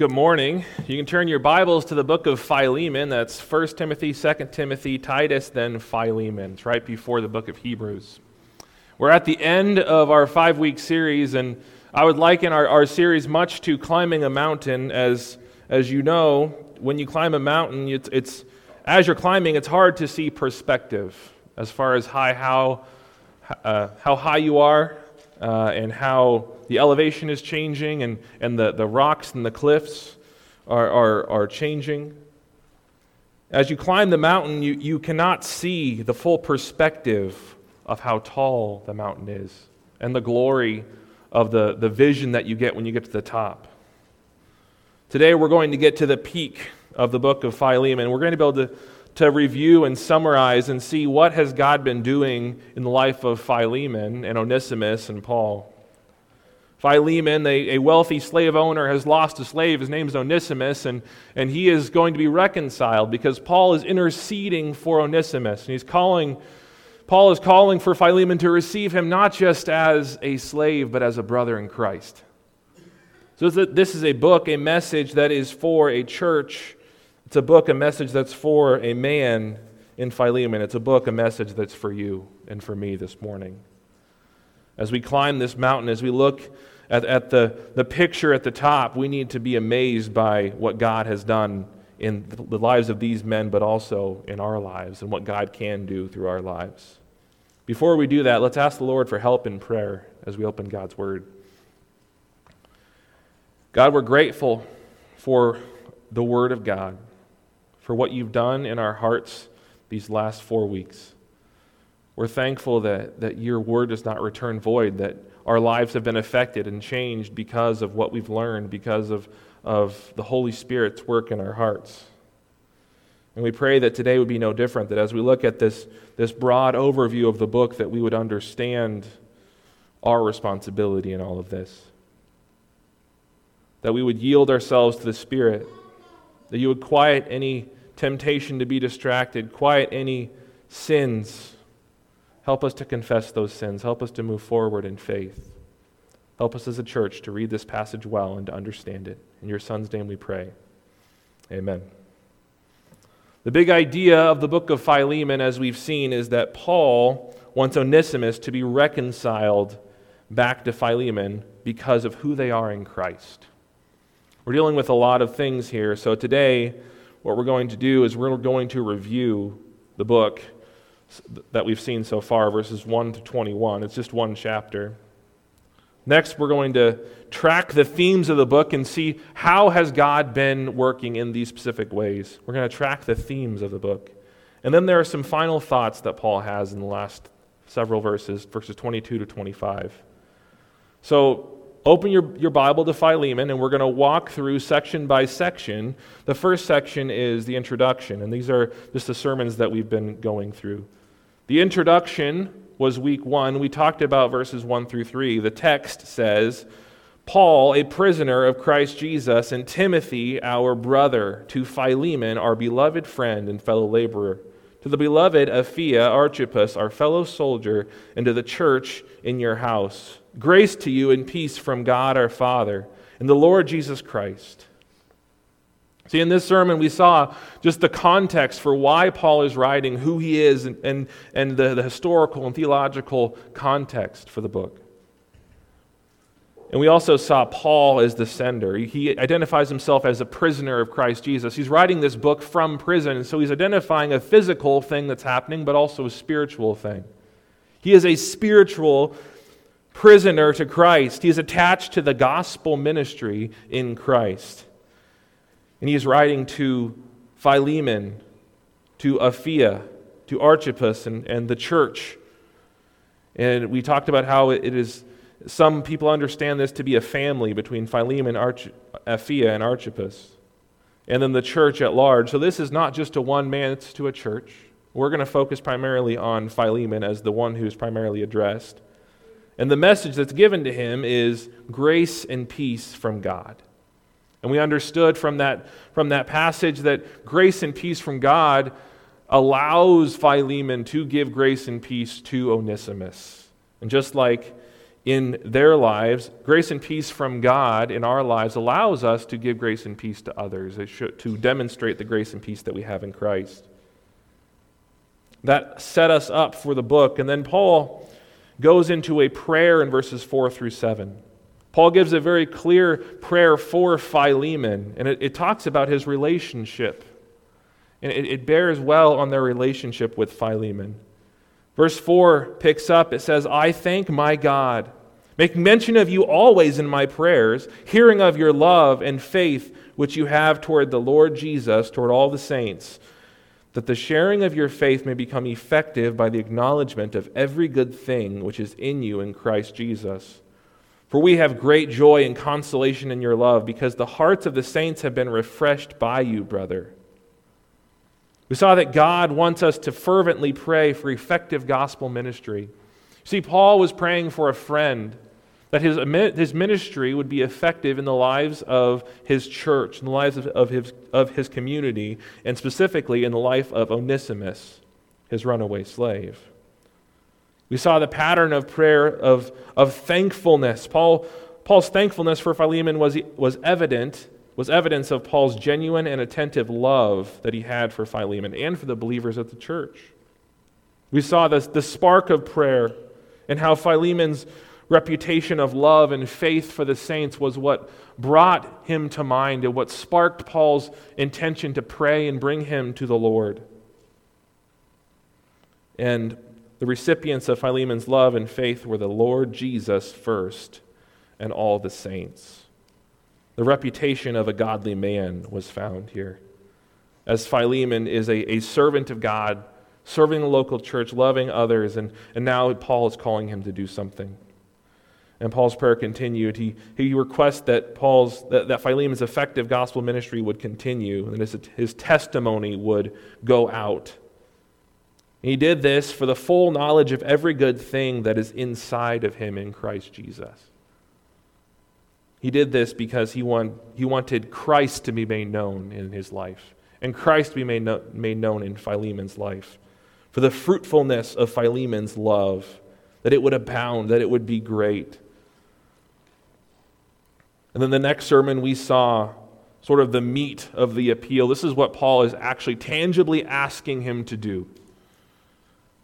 Good morning. You can turn your Bibles to the book of Philemon. That's 1 Timothy, 2 Timothy, Titus, then Philemon. It's right before the book of Hebrews. We're at the end of our five week series, and I would liken our, our series much to climbing a mountain. As, as you know, when you climb a mountain, it's, it's, as you're climbing, it's hard to see perspective as far as high, how, uh, how high you are uh, and how the elevation is changing and, and the, the rocks and the cliffs are, are, are changing. As you climb the mountain, you, you cannot see the full perspective of how tall the mountain is and the glory of the, the vision that you get when you get to the top. Today, we're going to get to the peak of the book of Philemon. And we're going to be able to, to review and summarize and see what has God been doing in the life of Philemon and Onesimus and Paul. Philemon, a, a, wealthy slave owner, has lost a slave. His name is Onesimus, and, and he is going to be reconciled because Paul is interceding for Onesimus. And he's calling, Paul is calling for Philemon to receive him not just as a slave, but as a brother in Christ. So this is a book, a message that is for a church. It's a book, a message that's for a man in Philemon. It's a book, a message that's for you and for me this morning. As we climb this mountain, as we look at, at the, the picture at the top, we need to be amazed by what God has done in the lives of these men, but also in our lives and what God can do through our lives. Before we do that, let's ask the Lord for help in prayer as we open God's Word. God, we're grateful for the Word of God, for what you've done in our hearts these last four weeks. We're thankful that, that your Word does not return void, that our lives have been affected and changed because of what we've learned, because of, of the Holy Spirit's work in our hearts. And we pray that today would be no different, that as we look at this, this broad overview of the book, that we would understand our responsibility in all of this. That we would yield ourselves to the Spirit, that you would quiet any temptation to be distracted, quiet any sins Help us to confess those sins. Help us to move forward in faith. Help us as a church to read this passage well and to understand it. In your Son's name we pray. Amen. The big idea of the book of Philemon, as we've seen, is that Paul wants Onesimus to be reconciled back to Philemon because of who they are in Christ. We're dealing with a lot of things here, so today, what we're going to do is we're going to review the book that we've seen so far, verses 1 to 21. It's just one chapter. Next, we're going to track the themes of the book and see how has God been working in these specific ways. We're going to track the themes of the book. And then there are some final thoughts that Paul has in the last several verses, verses 22 to 25. So open your, your Bible to Philemon, and we're going to walk through section by section. The first section is the introduction, and these are just the sermons that we've been going through. The introduction was week one. We talked about verses one through three. The text says, Paul, a prisoner of Christ Jesus, and Timothy, our brother, to Philemon, our beloved friend and fellow laborer, to the beloved Apphia, Archippus, our fellow soldier, and to the church in your house. Grace to you and peace from God our Father and the Lord Jesus Christ. See, in this sermon, we saw just the context for why Paul is writing, who he is, and, and, and the, the historical and theological context for the book. And we also saw Paul as the sender. He identifies himself as a prisoner of Christ Jesus. He's writing this book from prison, and so he's identifying a physical thing that's happening, but also a spiritual thing. He is a spiritual prisoner to Christ. He is attached to the gospel ministry in Christ. And he is writing to Philemon, to Apphia, to Archippus, and, and the church. And we talked about how it is, some people understand this to be a family between Philemon, Arch, Apphia, and Archippus. And then the church at large. So this is not just to one man, it's to a church. We're going to focus primarily on Philemon as the one who's primarily addressed. And the message that's given to him is grace and peace from God. And we understood from that, from that passage that grace and peace from God allows Philemon to give grace and peace to Onesimus. And just like in their lives, grace and peace from God in our lives allows us to give grace and peace to others, to demonstrate the grace and peace that we have in Christ. That set us up for the book. And then Paul goes into a prayer in verses 4 through 7. Paul gives a very clear prayer for Philemon, and it, it talks about his relationship. And it, it bears well on their relationship with Philemon. Verse 4 picks up, it says, I thank my God, make mention of you always in my prayers, hearing of your love and faith which you have toward the Lord Jesus, toward all the saints that the sharing of your faith may become effective by the acknowledgement of every good thing which is in you in Christ Jesus. For we have great joy and consolation in your love, because the hearts of the saints have been refreshed by you, brother. We saw that God wants us to fervently pray for effective gospel ministry. See, Paul was praying for a friend that his, his ministry would be effective in the lives of his church, in the lives of, of, his, of his community, and specifically in the life of Onesimus, his runaway slave. We saw the pattern of prayer of, of thankfulness. Paul, Paul's thankfulness for Philemon was, was evident, was evidence of Paul's genuine and attentive love that he had for Philemon and for the believers at the church. We saw this, the spark of prayer and how Philemon's reputation of love and faith for the saints was what brought him to mind and what sparked Paul's intention to pray and bring him to the Lord. And the recipients of Philemon's love and faith were the Lord Jesus first and all the saints. The reputation of a godly man was found here. As Philemon is a, a servant of God, serving the local church, loving others, and, and now Paul is calling him to do something. And Paul's prayer continued. He, he requests that Paul's that, that Philemon's effective gospel ministry would continue and his, his testimony would go out. he did this for the full knowledge of every good thing that is inside of him in Christ Jesus. He did this because he, want, he wanted Christ to be made known in his life, and Christ to be made, no, made known in Philemon's life. For the fruitfulness of Philemon's love, that it would abound, that it would be great. And then the next sermon, we saw sort of the meat of the appeal. This is what Paul is actually tangibly asking him to do.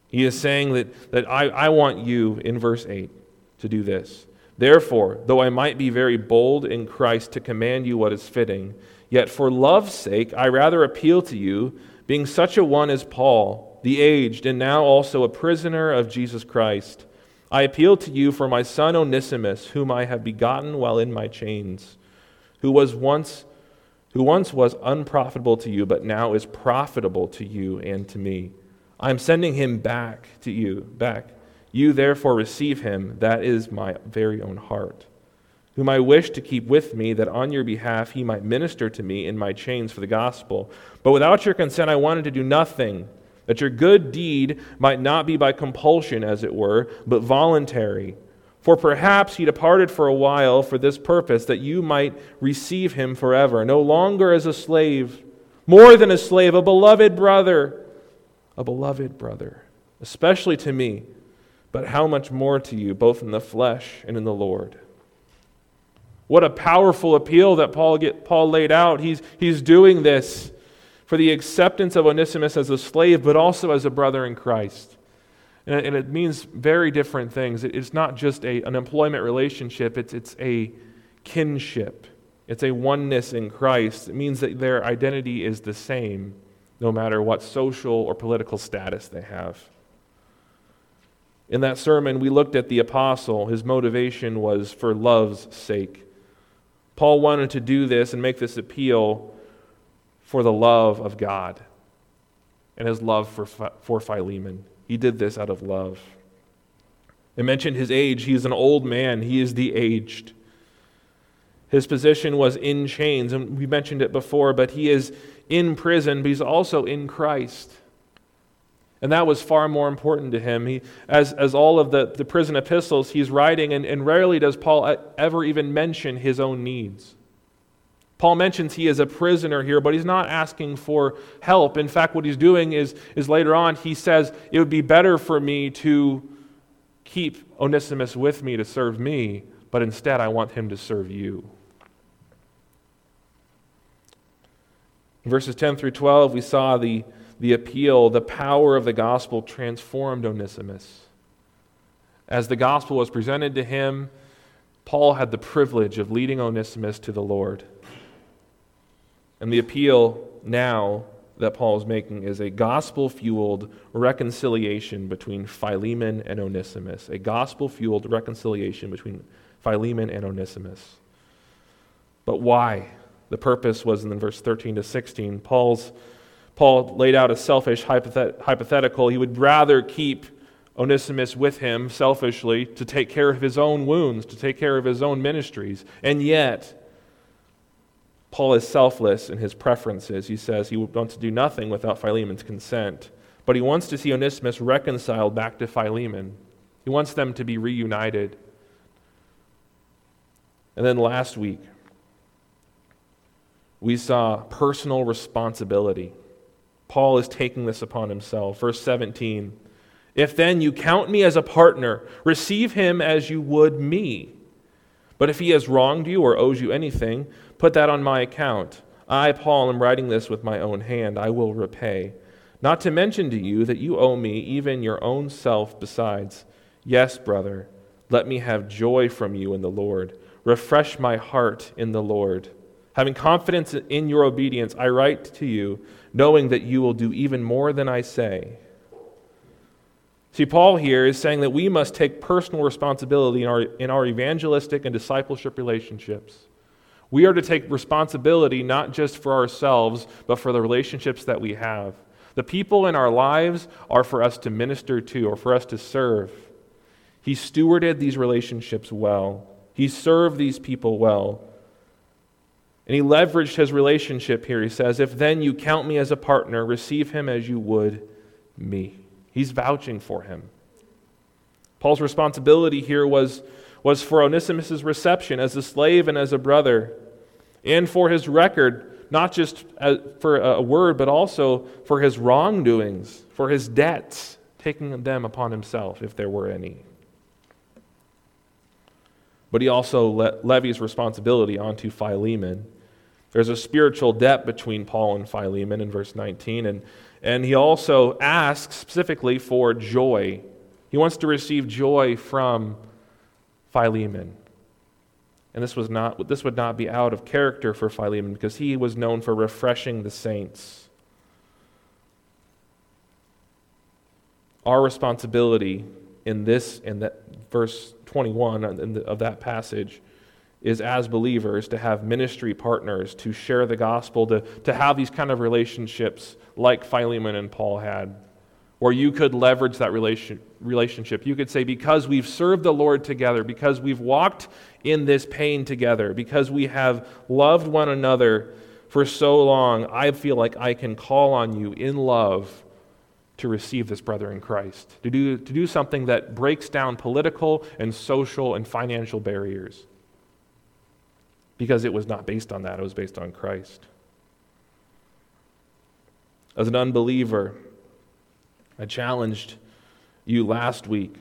He is saying that, that I, I want you, in verse 8, to do this. Therefore, though I might be very bold in Christ to command you what is fitting, yet for love's sake I rather appeal to you, being such a one as Paul, the aged, and now also a prisoner of Jesus Christ I appeal to you for my son Onesimus, whom I have begotten while in my chains, who was once who once was unprofitable to you, but now is profitable to you and to me. I am sending him back to you, back. You therefore receive him, that is my very own heart, whom I wish to keep with me, that on your behalf he might minister to me in my chains for the gospel. But without your consent I wanted to do nothing that your good deed might not be by compulsion, as it were, but voluntary. For perhaps he departed for a while for this purpose, that you might receive him forever, no longer as a slave, more than a slave, a beloved brother, a beloved brother, especially to me, but how much more to you, both in the flesh and in the Lord. What a powerful appeal that Paul, get, Paul laid out. He's, he's doing this for the acceptance of Onesimus as a slave, but also as a brother in Christ. And it means very different things. It's not just a, an employment relationship, it's, it's a kinship, it's a oneness in Christ. It means that their identity is the same no matter what social or political status they have. In that sermon, we looked at the apostle. His motivation was for love's sake. Paul wanted to do this and make this appeal for the love of God and his love for, for Philemon. He did this out of love. It mentioned his age. He is an old man, he is the aged. His position was in chains, and we mentioned it before, but he is in prison, but he's also in Christ. And that was far more important to him. He, as, as all of the, the prison epistles he's writing, and, and rarely does Paul ever even mention his own needs. Paul mentions he is a prisoner here, but he's not asking for help. In fact, what he's doing is, is later on, he says, It would be better for me to keep Onesimus with me to serve me, but instead I want him to serve you. In verses 10 through 12, we saw the, the appeal, the power of the gospel transformed Onesimus. As the gospel was presented to him, Paul had the privilege of leading Onesimus to the Lord. And the appeal now that Paul is making is a gospel fueled reconciliation between Philemon and Onesimus. A gospel fueled reconciliation between Philemon and Onesimus. But why? The purpose was in verse 13 to 16. Paul's, Paul laid out a selfish hypothet- hypothetical. He would rather keep Onesimus with him selfishly to take care of his own wounds, to take care of his own ministries. And yet, Paul is selfless in his preferences. He says he wants to do nothing without Philemon's consent, but he wants to see Onesimus reconciled back to Philemon. He wants them to be reunited. And then last week, we saw personal responsibility. Paul is taking this upon himself. Verse 17 If then you count me as a partner, receive him as you would me. But if he has wronged you or owes you anything, Put that on my account. I, Paul, am writing this with my own hand. I will repay. Not to mention to you that you owe me even your own self besides. Yes, brother, let me have joy from you in the Lord. Refresh my heart in the Lord. Having confidence in your obedience, I write to you, knowing that you will do even more than I say. See, Paul here is saying that we must take personal responsibility in our, in our evangelistic and discipleship relationships. We are to take responsibility not just for ourselves, but for the relationships that we have. The people in our lives are for us to minister to or for us to serve. He stewarded these relationships well, he served these people well. And he leveraged his relationship here. He says, If then you count me as a partner, receive him as you would me. He's vouching for him. Paul's responsibility here was was for Onesimus' reception as a slave and as a brother, and for his record, not just for a word, but also for his wrongdoings, for his debts, taking them upon himself, if there were any. But he also le- levies responsibility onto Philemon. There's a spiritual debt between Paul and Philemon in verse 19, and, and he also asks specifically for joy. He wants to receive joy from Philemon. And this, was not, this would not be out of character for Philemon because he was known for refreshing the saints. Our responsibility in this, in that verse 21 uh, of that passage, is as believers to have ministry partners, to share the gospel, to, to have these kind of relationships like Philemon and Paul had where you could leverage that relation, relationship. You could say, because we've served the Lord together, because we've walked in this pain together, because we have loved one another for so long, I feel like I can call on you in love to receive this brother in Christ, to do, to do something that breaks down political and social and financial barriers. Because it was not based on that, it was based on Christ. As an unbeliever, I challenged you last week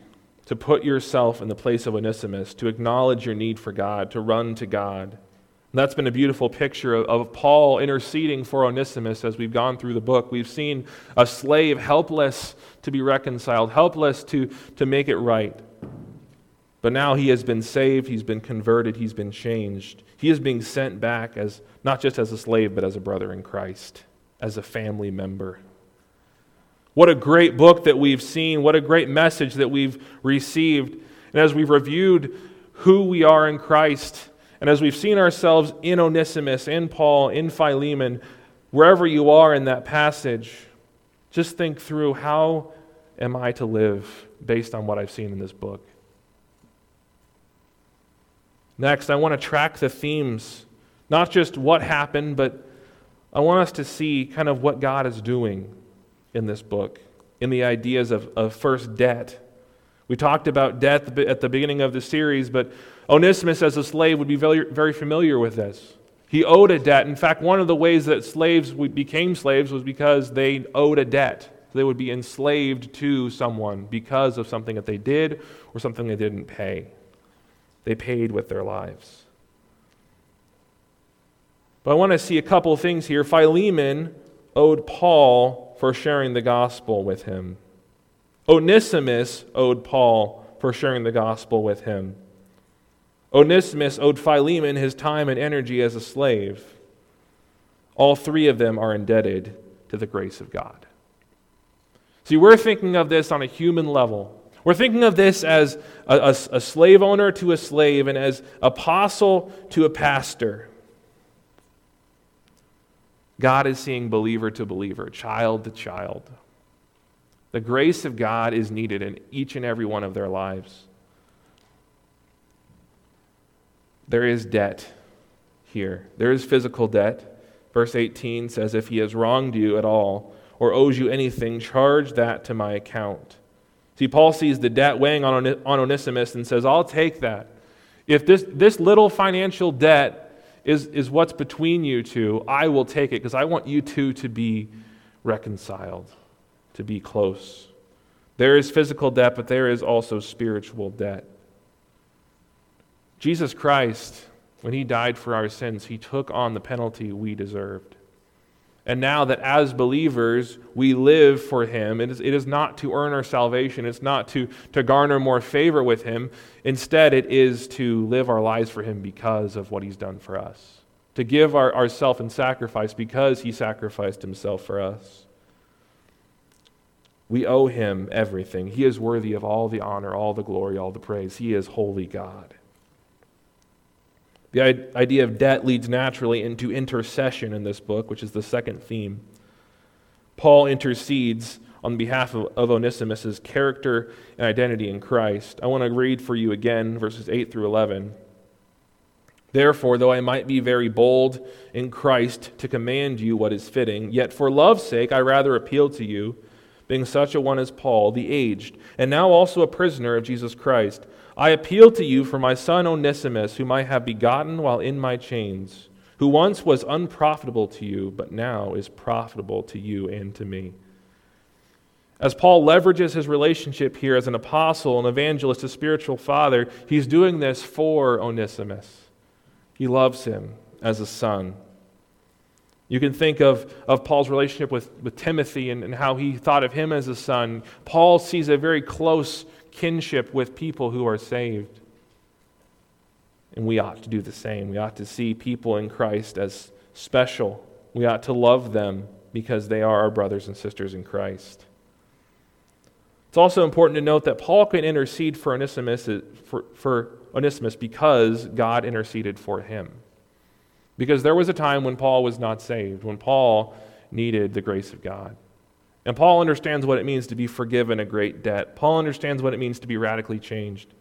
to put yourself in the place of Onesimus, to acknowledge your need for God, to run to God. And that's been a beautiful picture of, of, Paul interceding for Onesimus as we've gone through the book. We've seen a slave helpless to be reconciled, helpless to, to make it right. But now he has been saved, he's been converted, he's been changed. He is being sent back as not just as a slave, but as a brother in Christ, as a family member. What a great book that we've seen. What a great message that we've received. And as we've reviewed who we are in Christ, and as we've seen ourselves in Onesimus, in Paul, in Philemon, wherever you are in that passage, just think through how am I to live based on what I've seen in this book. Next, I want to track the themes, not just what happened, but I want us to see kind of what God is doing in this book, in the ideas of, of first debt. We talked about debt at the beginning of the series, but Onesimus, as a slave, would be very, very familiar with this. He owed a debt. In fact, one of the ways that slaves became slaves was because they owed a debt. They would be enslaved to someone because of something that they did or something they didn't pay. They paid with their lives. But I want to see a couple things here. Philemon owed Paul for sharing the gospel with him. Onesimus owed Paul for sharing the gospel with him. Onesimus owed Philemon his time and energy as a slave. All three of them are indebted to the grace of God. See, we're thinking of this on a human level. We're thinking of this as a, a, a slave owner to a slave and as apostle to a pastor. God is seeing believer to believer, child to child. The grace of God is needed in each and every one of their lives. There is debt here, there is physical debt. Verse 18 says, If he has wronged you at all or owes you anything, charge that to my account. See, Paul sees the debt weighing on Onesimus and says, I'll take that. If this, this little financial debt is, is what's between you two, I will take it because I want you two to be reconciled, to be close. There is physical debt, but there is also spiritual debt. Jesus Christ, when he died for our sins, he took on the penalty we deserved. And now that as believers we live for Him, it is, it is not to earn our salvation, it's not to, to garner more favor with Him. Instead, it is to live our lives for Him because of what He's done for us, to give our, ourself in sacrifice because He sacrificed Himself for us. We owe Him everything. He is worthy of all the honor, all the glory, all the praise. He is holy God. The idea of debt leads naturally into intercession in this book, which is the second theme. Paul intercedes on behalf of, of Onesimus' character and identity in Christ. I want to read for you again verses 8 through 11. Therefore, though I might be very bold in Christ to command you what is fitting, yet for love's sake I rather appeal to you, being such a one as Paul, the aged, and now also a prisoner of Jesus Christ I appeal to you for my son Onesimus, whom I have begotten while in my chains, who once was unprofitable to you, but now is profitable to you and to me. As Paul leverages his relationship here as an apostle, an evangelist, a spiritual father, he's doing this for Onesimus. He loves him as a son. You can think of, of Paul's relationship with, with Timothy and, and how he thought of him as a son. Paul sees a very close kinship with people who are saved. And we ought to do the same. We ought to see people in Christ as special. We ought to love them because they are our brothers and sisters in Christ. It's also important to note that Paul can intercede for Onesimus, for, for Onesimus because God interceded for him. Because there was a time when Paul was not saved, when Paul needed the grace of God. And Paul understands what it means to be forgiven a great debt. Paul understands what it means to be radically changed.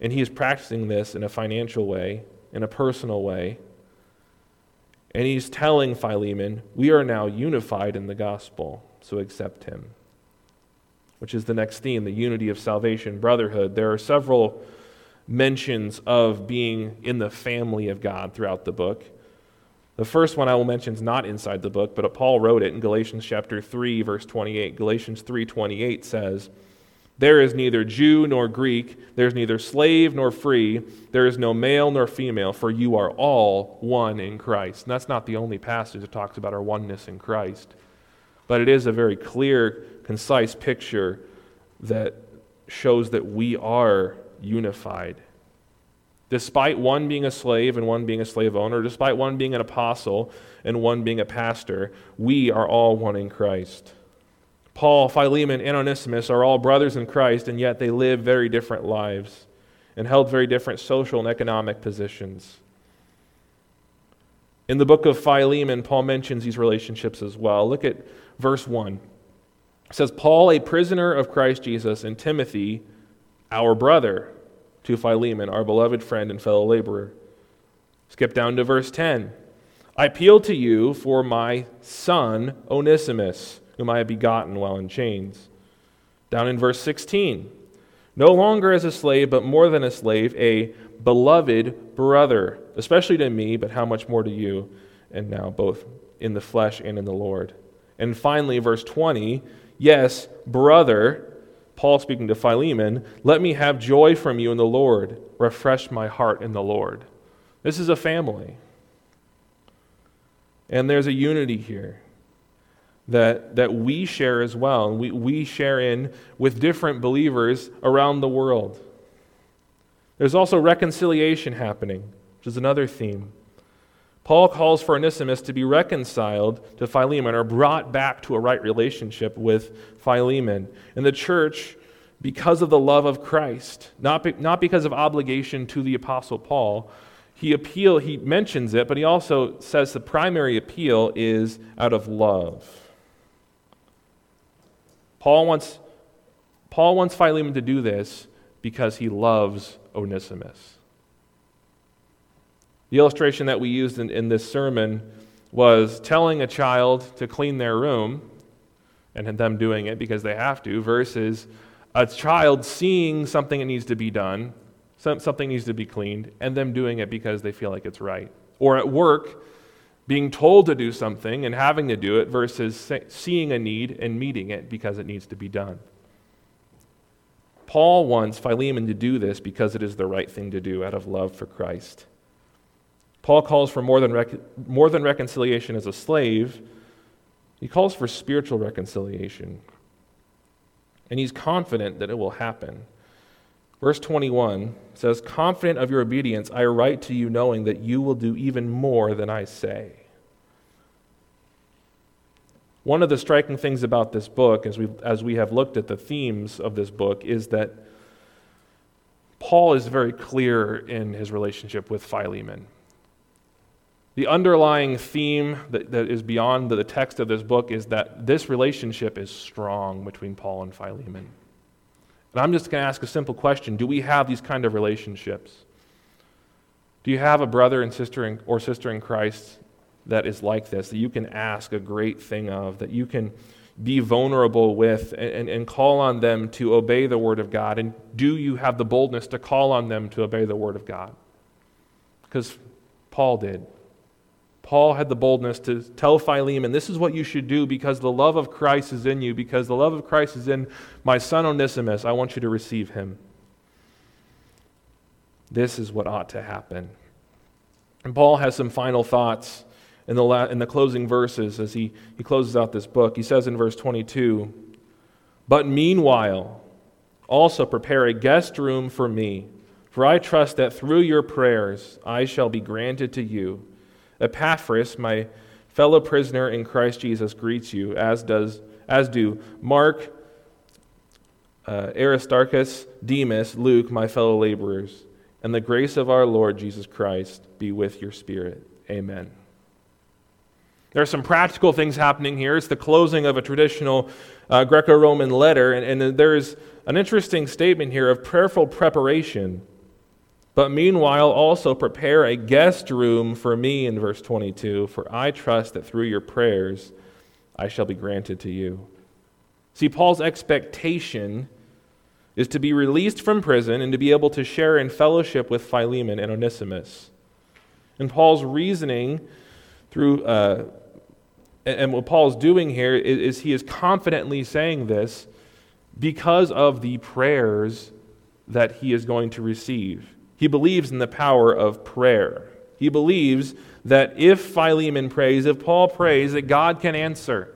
And he is practicing this in a financial way, in a personal way. And he's telling Philemon, We are now unified in the gospel, so accept him. Which is the next theme the unity of salvation, brotherhood. There are several mentions of being in the family of God throughout the book. The first one I will mention is not inside the book, but Paul wrote it in Galatians chapter 3 verse 28. Galatians 3:28 says, "There is neither Jew nor Greek, there is neither slave nor free, there is no male nor female, for you are all one in Christ." And that's not the only passage that talks about our oneness in Christ. But it is a very clear, concise picture that shows that we are unified Despite one being a slave and one being a slave owner, despite one being an apostle and one being a pastor, we are all one in Christ. Paul, Philemon, and Onesimus are all brothers in Christ, and yet they live very different lives and held very different social and economic positions. In the book of Philemon, Paul mentions these relationships as well. Look at verse 1. It says, Paul, a prisoner of Christ Jesus, and Timothy, our brother to Philemon, our beloved friend and fellow laborer. Skip down to verse 10. I appeal to you for my son Onesimus, whom I have begotten while in chains. Down in verse 16. No longer as a slave, but more than a slave, a beloved brother, especially to me, but how much more to you, and now both in the flesh and in the Lord. And finally, verse 20, yes, brother, Paul speaking to Philemon, let me have joy from you in the Lord. Refresh my heart in the Lord. This is a family. And there's a unity here that, that we share as well. And we, we share in with different believers around the world. There's also reconciliation happening, which is another theme. Paul calls for Onesimus to be reconciled to Philemon or brought back to a right relationship with Philemon. And the church, because of the love of Christ, not, be, not because of obligation to the Apostle Paul, he appeal he mentions it, but he also says the primary appeal is out of love. Paul wants, Paul wants Philemon to do this because he loves Onesimus. The illustration that we used in, in this sermon was telling a child to clean their room and them doing it because they have to, versus a child seeing something that needs to be done, something needs to be cleaned, and them doing it because they feel like it's right. Or at work, being told to do something and having to do it versus seeing a need and meeting it because it needs to be done. Paul wants Philemon to do this because it is the right thing to do out of love for Christ. Paul calls for more than, rec- more than reconciliation as a slave, he calls for spiritual reconciliation. And he's confident that it will happen. Verse 21 says, Confident of your obedience, I write to you knowing that you will do even more than I say. One of the striking things about this book, as we, as we have looked at the themes of this book, is that Paul is very clear in his relationship with Philemon. The underlying theme that, that is beyond the text of this book is that this relationship is strong between Paul and Philemon. And I'm just going to ask a simple question Do we have these kind of relationships? Do you have a brother and sister in, or sister in Christ that is like this, that you can ask a great thing of, that you can be vulnerable with and, and, and, call on them to obey the Word of God? And do you have the boldness to call on them to obey the Word of God? Because Paul did. Paul had the boldness to tell Philemon, This is what you should do because the love of Christ is in you, because the love of Christ is in my son Onesimus. I want you to receive him. This is what ought to happen. And Paul has some final thoughts in the, la- in the closing verses as he, he closes out this book. He says in verse 22 But meanwhile, also prepare a guest room for me, for I trust that through your prayers I shall be granted to you. Epaphras, my fellow prisoner in Christ Jesus, greets you, as does as do Mark, uh, Aristarchus, Demas, Luke, my fellow laborers. And the grace of our Lord Jesus Christ be with your spirit. Amen. There are some practical things happening here. It's the closing of a traditional uh, Greco Roman letter, and, and there's an interesting statement here of prayerful preparation but meanwhile, also prepare a guest room for me in verse 22, for I trust that through your prayers I shall be granted to you. See, Paul's expectation is to be released from prison and to be able to share in fellowship with Philemon and Onesimus. And Paul's reasoning through, uh, and what Paul's doing here is, is he is confidently saying this because of the prayers that he is going to receive. He believes in the power of prayer. He believes that if Philemon prays, if Paul prays, that God can answer.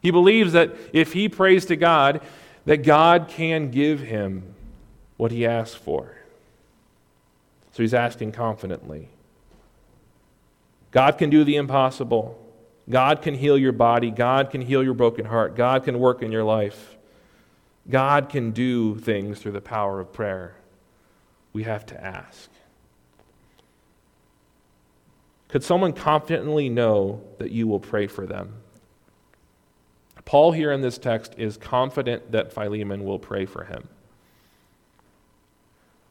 He believes that if he prays to God, that God can give him what he asks for. So he's asking confidently. God can do the impossible. God can heal your body. God can heal your broken heart. God can work in your life. God can do things through the power of prayer we have to ask. Could someone confidently know that you will pray for them? Paul, here in this text, is confident that Philemon will pray for him.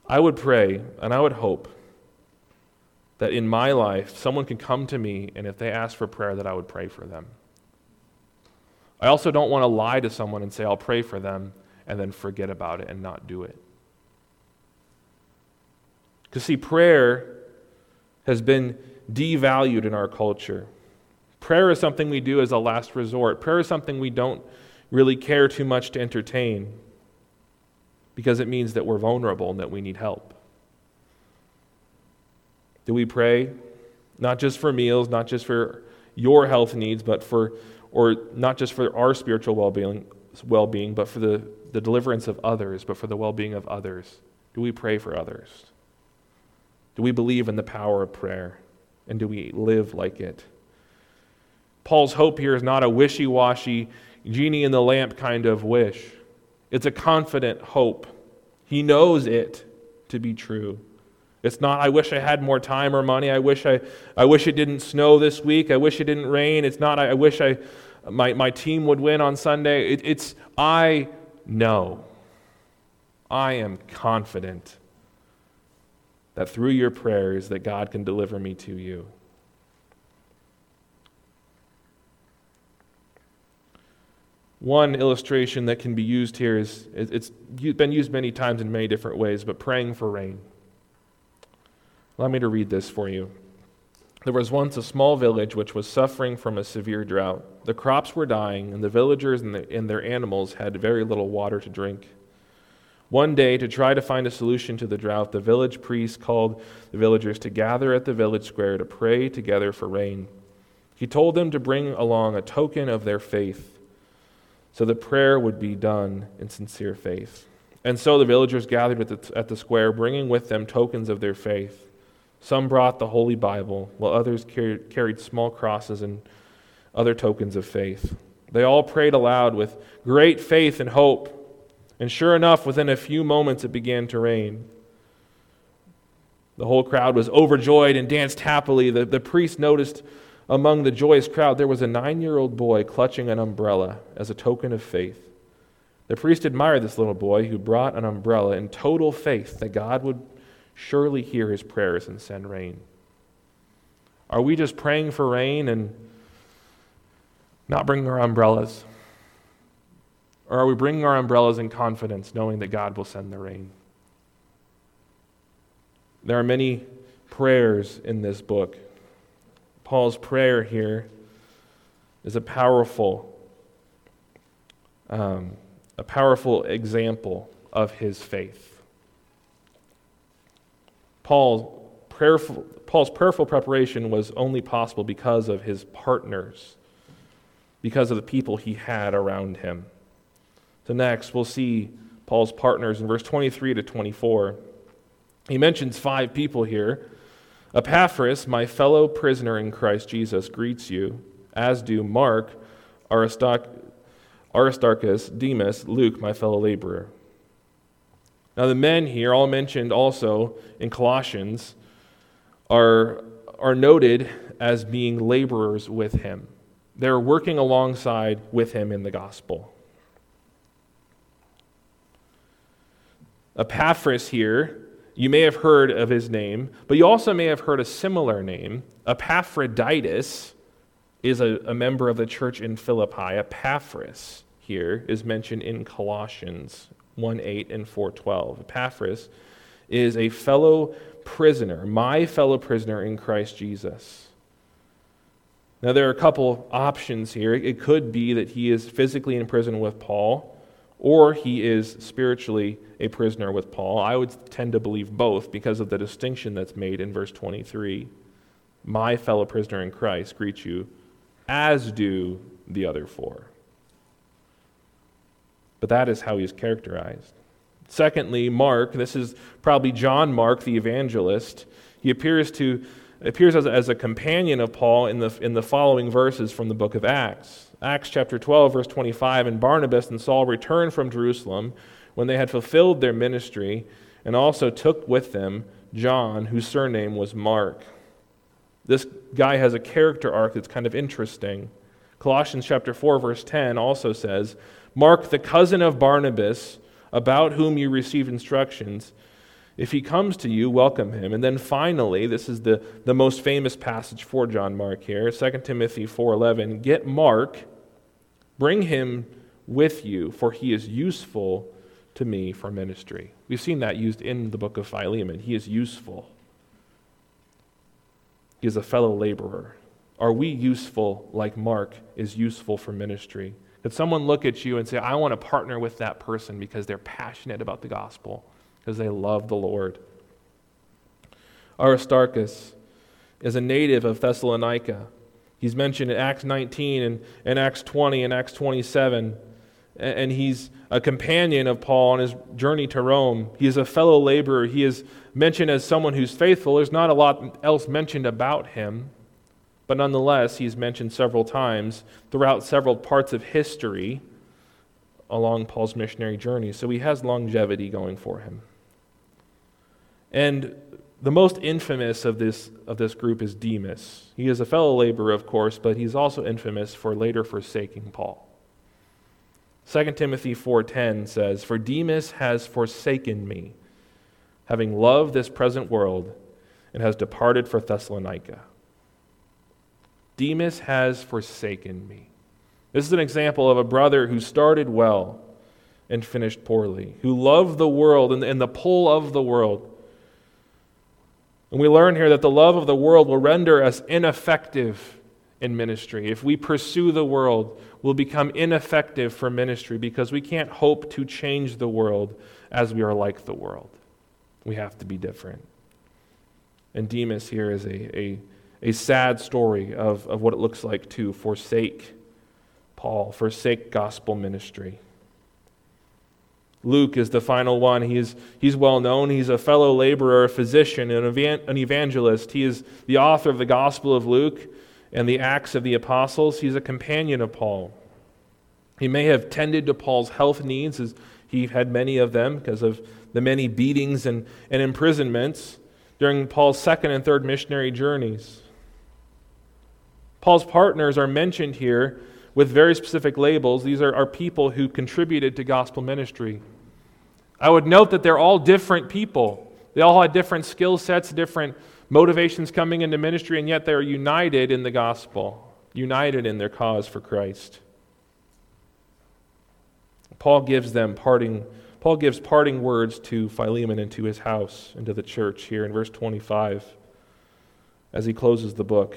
I would pray and I would hope that in my life, someone can come to me and if they ask for prayer, that I would pray for them. I also don't want to lie to someone and say, I'll pray for them, and then forget about it and not do it. Because, see, prayer has been devalued in our culture. Prayer is something we do as a last resort. Prayer is something we don't really care too much to entertain because it means that we're vulnerable and that we need help. Do we pray not just for meals, not just for your health needs, but for, or not just for our spiritual well being, well being but for the, the deliverance of others, but for the well being of others? Do we pray for others? Do we believe in the power of prayer? And do we live like it? Paul's hope here is not a wishy washy, genie in the lamp kind of wish. It's a confident hope. He knows it to be true. It's not, I wish I had more time or money. I wish, I, I wish it didn't snow this week. I wish it didn't rain. It's not, I, wish I, my, my team would win on Sunday. It, it's, I know. I am confident that through your prayers that God can deliver me to you. One illustration that can be used here is it's been used many times in many different ways, but praying for rain. Allow me to read this for you. There was once a small village which was suffering from a severe drought. The crops were dying, and the villagers and, the, and, their animals had very little water to drink. One day, to try to find a solution to the drought, the village priest called the villagers to gather at the village square to pray together for rain. He told them to bring along a token of their faith, so the prayer would be done in sincere faith. And so the villagers gathered at the, at the square, bringing with them tokens of their faith. Some brought the Holy Bible, while others carried small crosses and other tokens of faith. They all prayed aloud with great faith and hope. And sure enough, within a few moments, it began to rain. The whole crowd was overjoyed and danced happily. The, the priest noticed among the joyous crowd there was a nine year old boy clutching an umbrella as a token of faith. The priest admired this little boy who brought an umbrella in total faith that God would surely hear his prayers and send rain? Are we just praying for rain and not bringing our umbrellas? Or are we bringing our umbrellas in confidence, knowing that God will send the rain? There are many prayers in this book. Paul's prayer here is a powerful, um, a powerful example of his faith. Prayerful, Paul's prayerful preparation was only possible because of his partners, because of the people he had around him. So, next, we'll see Paul's partners in verse 23 to 24. He mentions five people here. Epaphras, my fellow prisoner in Christ Jesus, greets you, as do Mark, Aristarchus, Demas, Luke, my fellow laborer. Now, the men here, all mentioned also in Colossians, are, are noted as being laborers with him. They're working alongside with him in the gospel. Epaphras here, you may have heard of his name, but you also may have heard a similar name. Epaphroditus is a, a member of the church in Philippi. Epaphras here is mentioned in Colossians 1 8 and 412. Epaphras is a fellow prisoner, my fellow prisoner in Christ Jesus. Now, there are a couple options here. It could be that he is physically in prison with Paul, or he is spiritually a prisoner with Paul. I would tend to believe both because of the distinction that's made in verse 23. My fellow prisoner in Christ greets you, as do the other four but that is how he's characterized. Secondly, Mark, this is probably John Mark, the evangelist. He appears to appears as, as a companion of Paul in the, in the following verses from the book of Acts. Acts chapter 12, verse 25, and Barnabas and Saul returned from Jerusalem when they had fulfilled their ministry, and also took with them John, whose surname was Mark. This guy has a character arc that's kind of interesting. Colossians chapter 4, verse 10 also says, Mark, the cousin of Barnabas, about whom you received instructions, if he comes to you, welcome him. And then finally, this is the, the most famous passage for John Mark here, 2 Timothy 4:11, get Mark, bring him with you, for he is useful to me for ministry. We've seen that used in the book of Philemon. He is useful. He is a fellow laborer. Are we useful like Mark is useful for ministry? Could someone look at you and say, I want to partner with that person because they're passionate about the gospel, because they love the Lord? Aristarchus is a native of Thessalonica. He's mentioned in Acts 19 and, and Acts 20 and Acts 27. And he's a companion of Paul on his journey to Rome. He is a fellow laborer. He is mentioned as someone who's faithful. There's not a lot else mentioned about him, but nonetheless, he's mentioned several times throughout several parts of history along Paul's missionary journey. So he has longevity going for him. And the most infamous of this, of this group is Demas. He is a fellow laborer, of course, but he's also infamous for later forsaking Paul. 2 Timothy 4:10 says, "For Demas has forsaken me, having loved this present world, and has departed for Thessalonica." Demas has forsaken me. This is an example of a brother who started well and finished poorly, who loved the world and, and the pull of the world, and we learn here that the love of the world will render us ineffective in ministry. If we pursue the world, we'll become ineffective for ministry because we can't hope to change the world as we are like the world. We have to be different. And Demas here is a, a, a sad story of, of what it looks like to forsake Paul, forsake gospel ministry. Luke is the final one. He's, he's well known. He's a fellow laborer, a physician, an, evan- an evangelist. He is the author of the Gospel of Luke and the Acts of the Apostles. He's a companion of Paul. He may have tended to Paul's health needs, as he had many of them because of the many beatings and, and imprisonments during Paul's second and third missionary journeys. Paul's partners are mentioned here with very specific labels. These are, are people who contributed to gospel ministry. I would note that they're all different people. They all had different skill sets, different motivations coming into ministry, and yet they're united in the gospel, united in their cause for Christ. Paul gives them parting Paul gives parting words to Philemon and to his house and to the church here in verse 25 as he closes the book.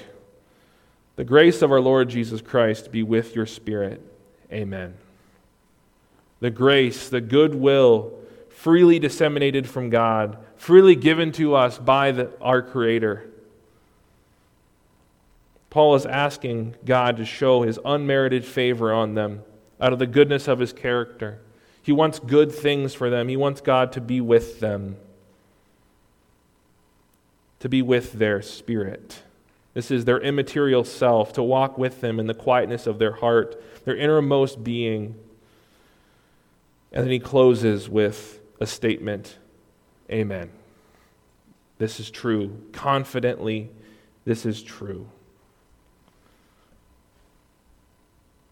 The grace of our Lord Jesus Christ be with your spirit. Amen. The grace, the goodwill, freely disseminated from God, freely given to us by the, our Creator. Paul is asking God to show his unmerited favor on them out of the goodness of his character. He wants good things for them, he wants God to be with them, to be with their spirit. This is their immaterial self, to walk with them in the quietness of their heart, their innermost being. And then he closes with a statement Amen. This is true. Confidently, this is true.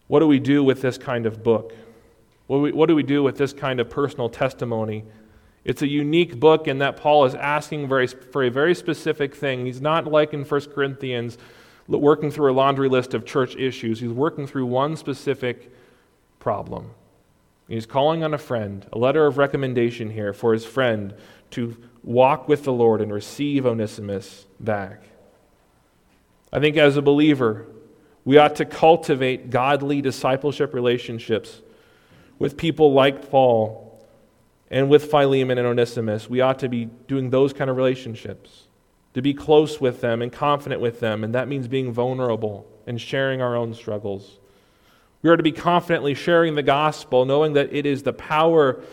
What do we do with this kind of book? What do we, what do, we do with this kind of personal testimony it's a unique book in that Paul is asking very, for a very specific thing. He's not like in 1 Corinthians working through a laundry list of church issues. He's working through one specific problem. He's calling on a friend, a letter of recommendation here for his friend to walk with the Lord and receive Onesimus back. I think as a believer, we ought to cultivate godly discipleship relationships with people like Paul and with Philemon and Onesimus, we ought to be doing those kind of relationships, to be close with them and confident with them, and that means being vulnerable and sharing our own struggles. We are to be confidently sharing the gospel, knowing that it is the power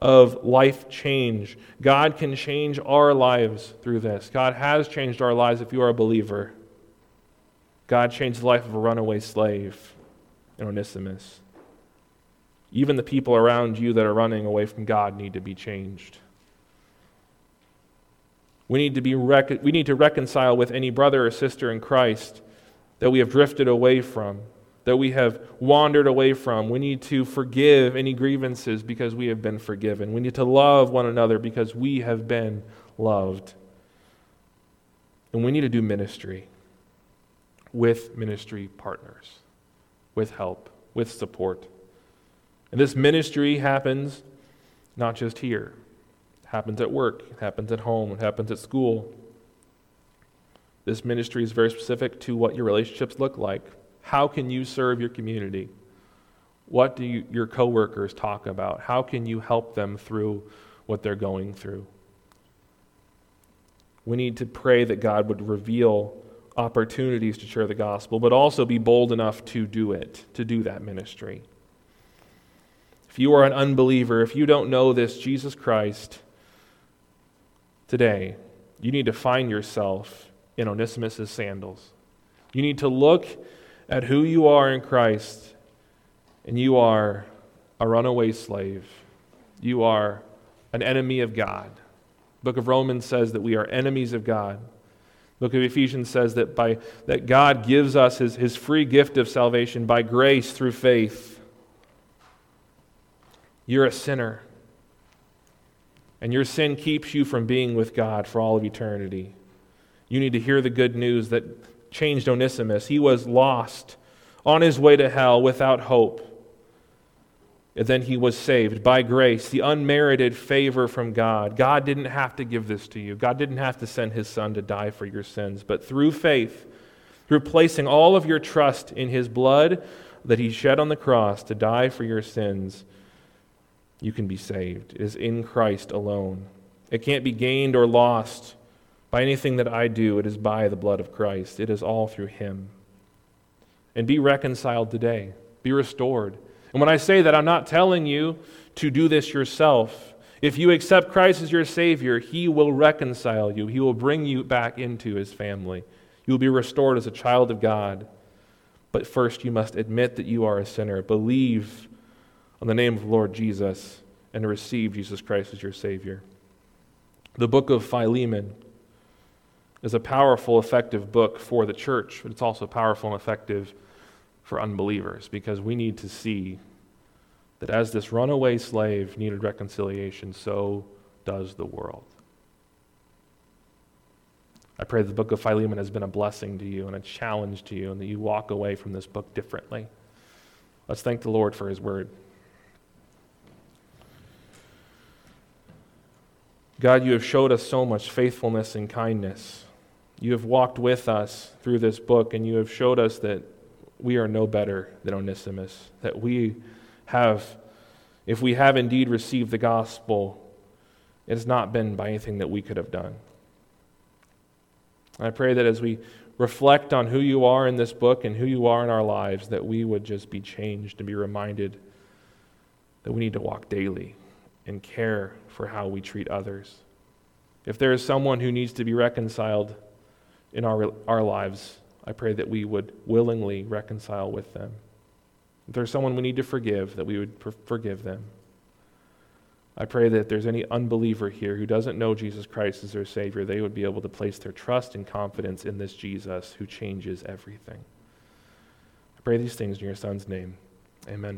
of life change. God can change our lives through this. God has changed our lives if you are a believer. God changed the life of a runaway slave in Onesimus. Even the people around you that are running away from God need to be changed. We need to, be rec- we need to reconcile with any brother or sister in Christ that we have drifted away from, that we have wandered away from. We need to forgive any grievances because we have been forgiven. We need to love one another because we have been loved. And we need to do ministry with ministry partners, with help, with support. And this ministry happens not just here. It happens at work, it happens at home, it happens at school. This ministry is very specific to what your relationships look like. How can you serve your community? What do you, your coworkers talk about? How can you help them through what they're going through? We need to pray that God would reveal opportunities to share the gospel, but also be bold enough to do it, to do that ministry. If you are an unbeliever, if you don't know this Jesus Christ today, you need to find yourself in Onesimus' sandals. You need to look at who you are in Christ, and you are a runaway slave. You are an enemy of God. Book of Romans says that we are enemies of God. Book of Ephesians says that by that God gives us his, his free gift of salvation by grace through faith. You're a sinner. And your sin keeps you from being with God for all of eternity. You need to hear the good news that changed Onesimus. He was lost on his way to hell without hope. And then he was saved by grace, the unmerited favor from God. God didn't have to give this to you. God didn't have to send his son to die for your sins. But through faith, through placing all of your trust in his blood that he shed on the cross to die for your sins, you can be saved. It is in Christ alone. It can't be gained or lost by anything that I do. It is by the blood of Christ. It is all through him. And be reconciled today. Be restored. And when I say that, I'm not telling you to do this yourself. If you accept Christ as your Savior, He will reconcile you, He will bring you back into His family. You will be restored as a child of God. But first, you must admit that you are a sinner, believe on the name of the Lord Jesus, and receive Jesus Christ as your Savior. The book of Philemon is a powerful, effective book for the church, but it's also powerful and effective for unbelievers because we need to see that as this runaway slave needed reconciliation, so does the world. I pray the book of Philemon has been a blessing to you and a challenge to you, and that you walk away from this book differently. Let's thank the Lord for his word. God, you have showed us so much faithfulness and kindness. You have walked with us through this book, and you have showed us that we are no better than Onesimus, that we have, if we have indeed received the gospel, it has not been by anything that we could have done. I pray that as we reflect on who you are in this book and who you are in our lives, that we would just be changed and be reminded that we need to walk daily and care for how we treat others. If there is someone who needs to be reconciled in our, our lives, I pray that we would willingly reconcile with them. If there's someone we need to forgive, that we would forgive them. I pray that if there's any unbeliever here who doesn't know Jesus Christ as their Savior, they would be able to place their trust and confidence in this Jesus who changes everything. I pray these things in your Son's name. Amen.